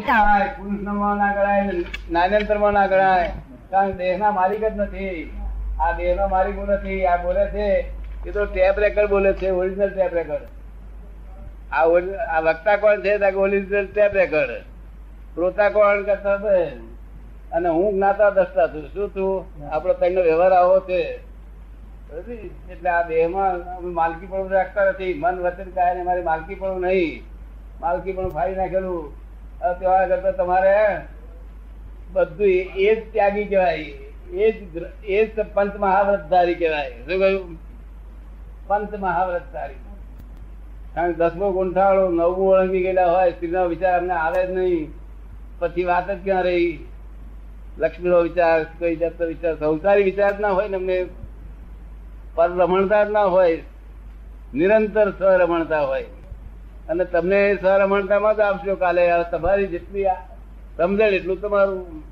પુરુષમાં ના ગણાય નાન્યંતરમાં ના ગણાય. કારણ દેહના માલિક જ નથી. આ દેહનો માલિક નથી. આ બોલે છે, એ તો ટેપ રેકર્ડ બોલે છે ઓરિજિનલ ટેપ રેકર્ડ. આ આ વક્તા કોણ છે? Original tape record. શ્રોતા કોણ કરતા છે અને હું જ્ઞાતા દસતા છું. શું છું? આપણો તૈનો વ્યવહાર આવો છે. એટલે આ દેહમાં અમે માલકી પણ રાખતા નથી. મન વચન કાય ને મારી માલકી પણ નહીં. માલકી પણ ફાડી નાખેલું. તેવા કરતા તમારે બધું એ- જ ત્યાગી કહેવાય. એ જ એ જ પંચ મહાવ્રતધારી કહેવાય. શું કહ્યું? પંચ મહાવ્રતધારી કારણ કે દસમો ગુંઠાળો, નવમું ઓળંગી ગયેલા હોય, સ્ત્રીનો વિચાર અમને આવે જ નહીં. પછી વાત જ ક્યાં રહી? લક્ષ્મીનો વિચાર કોઈ જાતનો વિચાર, સંસારી વિચાર ના હોય ને અમને. પર રમણતા જ ના હોય. નિરંતર સ્વરમણતા હોય. અને તમને સ્વરમણતામાં જ આપશો કાલે તમારી જેટલી સમજણ એટલું તમારું.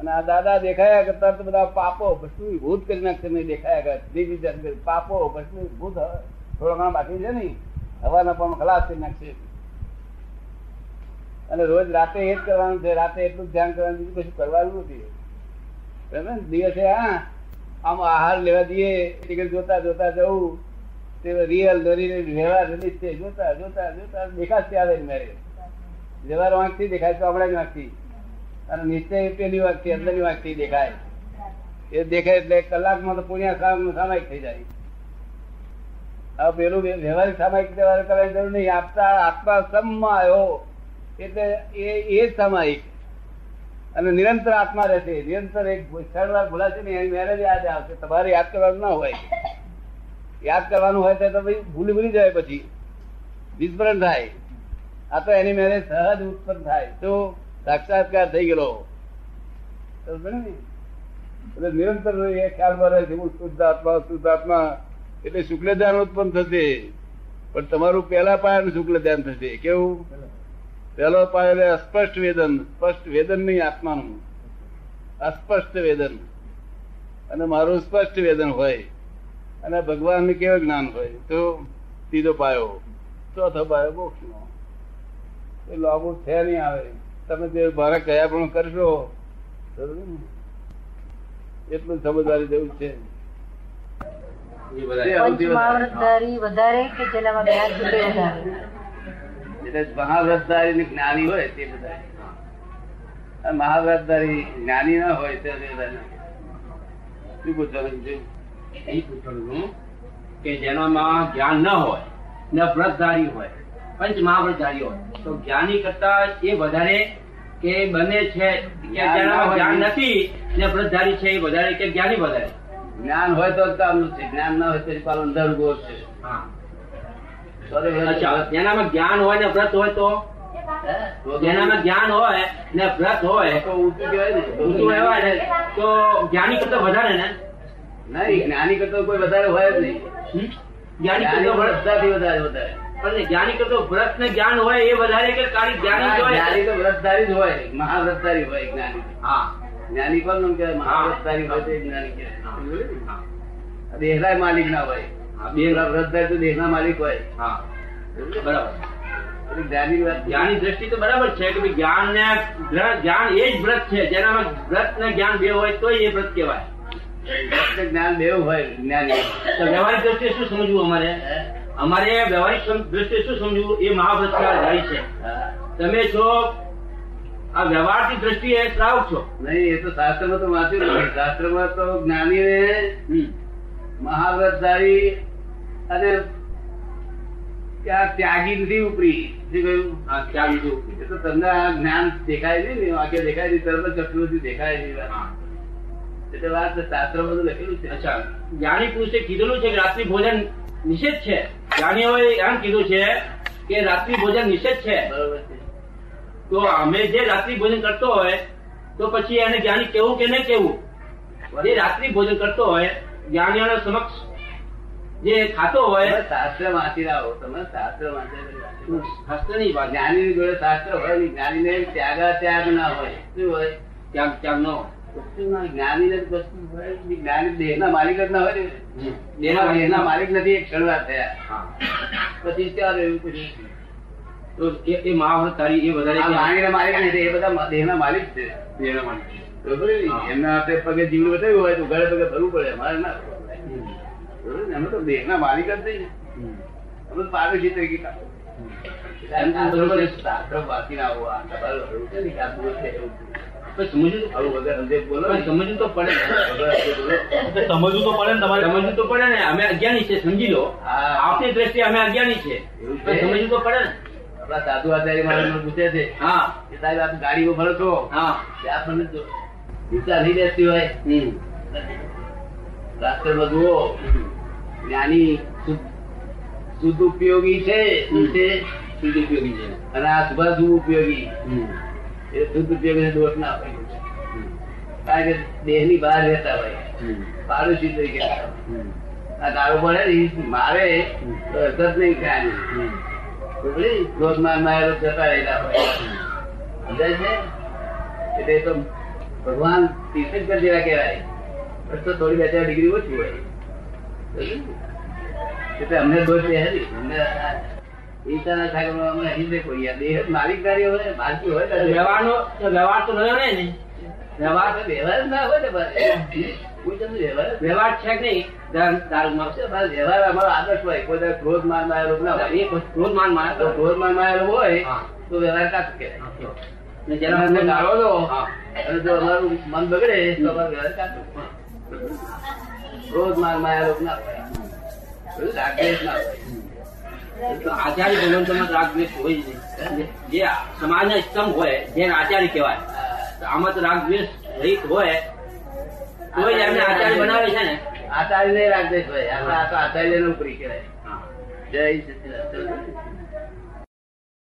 અને આ દાદા દેખાયા કરતા તો બધા પાપો ભસ્મી ભૂત કરી નાખશે નહીં દેખાયા કરે. ત્રીજી જાત પાપો ભસ્મી ભૂત થોડો ઘણા બાકી છે ને હવાના પણ ખલાસ કરી નાખશે. અને રોજ રાતે એ જ કરવાનું છે, રાતે એટલું ધ્યાન કરવાનું, બીજું કશું કરવાનું નથી. દિવસે, હા, આમ આહાર લેવા જઈએ, ટિકિટ જોતા જોતા જવું રિયલ વ્યવહાર છે જોતા જોતા જોતા દેખાશે આવે મેરે વ્યવહાર વાંકથી દેખાય તો આપણા જ વાંકથી અને નિશ્ચય પેલી વાંકથી અંદરની વાંકથી દેખાય. એ દેખાય એટલે કલાકમાં તો પુણ્યા સામ સામાયિક થઈ જાય. હવે પેલું વ્યવહારિક સામાયિક વ્યવહાર કરવાની જરૂર નહીં. આપતા આત્મા સમમાં આવ્યો એટલે એ એ સામાયિક. અને નિરંતર આત્મા રહેશે. નિરંતર એક સરળ વાર ભૂલાશે ને એની મેરેજ યાદ આવશે. તમારે યાદ કરવાનું ના હોય. યાદ કરવાનું હોય તો ભાઈ ભૂલી ભૂલી જાય પછી. વિસ્મરણ થાય. આ તો એની મેરેજ સહજ ઉત્પન્ન થાય. તો સાક્ષાત્કાર થઈ ને? એટલે નિરંતર એ ખ્યાલમાં રહે છે હું શુદ્ધ આત્મા શુદ્ધ આત્મા, એટલે શુક્લ ધ્યાન ઉત્પન્ન થશે. પણ તમારું પહેલા પાયાનું શુક્લ ધ્યાન થશે. કેવું? પહેલો પાયો એટલે અસ્પષ્ટ વેદન. સ્પષ્ટ વેદન નહીં, આત્માનું. અસ્પષ્ટ વેદન. અને મારું સ્પષ્ટ વેદન હોય. અને ભગવાન કેવું જ્ઞાન હોય? તો સીધો પાયો. ચોથો પાયો મોક્ષ નો એ લાગુ છે નહીં આવે. તમે જે મારા કયા પણ કરશો એટલું સમજદારી જેવું છે. વધારે કે જેનામાં જ્ઞાન વધારે? મહાવ્રતધારી જ્ઞાની હોય તે બધા. મહાવ્રતધારી જ્ઞાની ના હોય તે. શું પૂછવાનું છે? એ કે જેનામાં જ્ઞાન ન હોય ને વ્રતધારી હોય પંચ મહાવ્રતધારી હોય તો જ્ઞાની કરતા એ વધારે કે બને છે કે જેનામાં જ્ઞાન નથી ને વ્રતધારી છે એ વધારે કે જ્ઞાની વધારે? જ્ઞાન હોય તો કામનું છે જ્ઞાન ના હોય તો પાલન અંધારું છે. હા. જેનામાં જ્ઞાન હોય ને વ્રત હોય તો? જેનામાં જ્ઞાન હોય ને વ્રત હોય તો ઊંચું કહેવાય ને તો જ્ઞાની કરતા વધારે ને? નહીં જ્ઞાની કરતો કોઈ વધારે હોય જ નહીં. જ્ઞાની કરતા વધારે વધારે. પણ જ્ઞાની કરતો વ્રત ને જ્ઞાન હોય એ વધારે કે કાળી જ્ઞાની હોય? જ્ઞાની તો વ્રતધારી જ હોય મહાવ્રતધારી હોય જ્ઞાની. હા. જ્ઞાની કોણ નામ કહેવાય? મહાવ્રતધારી હોય તો જ્ઞાની કહેવાય. દેહના માલિક ના હોય. બે વ્રતધારી તો દેહના માલિક હોય. હા. બરાબર. જ્ઞાની દ્રષ્ટિ તો બરાબર છે કે જ્ઞાન ને જ્ઞાન એ જ વ્રત છે. જેનામાં વ્રત ને જ્ઞાન બે હોય તો એ વ્રત કહેવાય. જ્ઞાન બેવ હોય જ્ઞાની તો વ્યવહારિક દ્રષ્ટિએ શું સમજવું અમારે? અમારે વ્યવહારિક દ્રષ્ટિએ શું સમજવું? એ મહાવ્રત ધારી છે. તમે છો આ વ્યવહારની દ્રષ્ટિએ શ્રાવક છો. નહીં એ તો શાસ્ત્રમાં તો વાંચ્યું નથી શાસ્ત્રમાં તો જ્ઞાનીને. મહાવ્રતધારી અને ત્યાં ત્યાગી નથી ઉપરી. શું કહ્યું? હા ત્યાગી તો તમને આ જ્ઞાન દેખાય નહીં ને આંખે દેખાય નહીં તરત જ ચક્ષુઓથી દેખાય નહીં. એટલે વાત શાસ્ત્રમાં બધું લખેલું છે. અચ્છા જ્ઞાની પુરુષે કીધેલું છે કે રાત્રિ ભોજન નિષેધ છે. જ્ઞાનીઓએ એમ કીધું છે કે રાત્રિ ભોજન નિષેધ છે. બરોબર છે. તો અમે જે રાત્રિ ભોજન કરતો હોય તો પછી એને જ્ઞાની કેવું કે નહીં કેવું? જે રાત્રિ ભોજન કરતો હોય જ્ઞાનીઓના સમક્ષ જે ખાતો હોય શાસ્ત્ર વાંચી લાવો તમે શાસ્ત્ર વાંચી હસ્તની નહીં જ્ઞાની જોડે શાસ્ત્ર હોય નહીં જ્ઞાનીને ત્યાગા ત્યાગ ના હોય. શું હોય? ત્યાગ ત્યાગ ન હોય. કશું જ્ઞાની ને વસ્તુ હોય જ્ઞાની દેહના માલિક જ ના હોય ને દેહના દેહના માલિક નથી એક ક્ષણવાર થયા પછી ક્યાં રહ્યું પછી તો એ એ મહાવ્રતધારી એ વધારે વાણીના માલિક નથી એ બધા દેહના માલિક છે દેહના માલિક. બરોબર એમના હાથે પગે જીવન બતાવ્યું હોય તો ઘરે પગે ભરવું પડે અમારે ના હમ. બરોબર ને? અમે તો દેહના માલિક જ નહીં. અમે પાડોશી તરીકે. બરોબર છે. શાસ્ત્ર ને એવું. પણ સમજવું તો સમજવું પડે. સમજવું તો પડે ને તમારે. સમજવું તો પડે ને. અમે અજ્ઞાની છે સમજી લો. આપની દ્રષ્ટિએ અમે અજ્ઞાની છે. સમજવું તો પડે ને. આપણા સાધુ આચાર્ય મહારાજ પૂછે છે હા. કે સાહેબ આપ ગાડી ભરો છો? હા. કે આપણને વિચાર નહીં રહેતી હોય. શાસ્ત્રમાં જુઓ. જ્ઞાની શુદ્ધ- શુદ્ધ ઉપયોગી છે શું છે? ઉપયોગી છે. અને આ શુભાશુભ ઉપયોગી. હમ. એ શુદ્ધ ઉપયોગી દોષ ના આપે. કારણ કે દેહની બહાર રહેતા હોય. પાડોશી તરીકે આ દારૂ પડે ને મારે તો અસર નહીં થાય. ક્રોધ માર મારેલો જતા રહેલા હોય. સમજાય છે? એટલે તો ભગવાન તીર્થંકર જેવા કહેવાય. પણ તો થોડી બે ચાર ડિગ્રી ઓછી હોય. એટલે અમને દોષ હતી અમને અમે દેહ માલિકદારી હોય માલકી હોય તો વ્યવહારનો વ્યવહાર તો રહ્યો ને વ્યવહાર વ્યવહાર વ્યવહાર ના હોય ને કોઈ તમને વ્યવહાર વ્યવહાર છે કે નહીં? દારૂમાં છે. બસ વ્યવહાર અમારો આદર્શ હોય. કોઈ દાડો ક્રોધ માર મારેલો ના હોય. એ ક્રોધ માન મારે તો ક્રોધ હોય તો વ્યવહાર કાચું કહેવાય? જેના જેના ગાળો દો અને જો અમારું મન બગડે તો અમારું વ્યવહાર કાચું ક્રોધ માર મારેલો ના હોય. બધું ના હોય. આચાર્ય ભગવંતોમાં રાગ દ્વેષ હોય જ નહીં. જે સમાજના સ્તંભ હોય જેને આચાર્ય કહેવાય આમાં તો રાગ દ્વેષ રહીત હોય તો જ એમને આચાર્ય બનાવે છે ને. આચાર્ય રાગ દ્વેષ હોય. આચાર્ય નો ઉપરી કહેવાય. જય સચિદાનંદ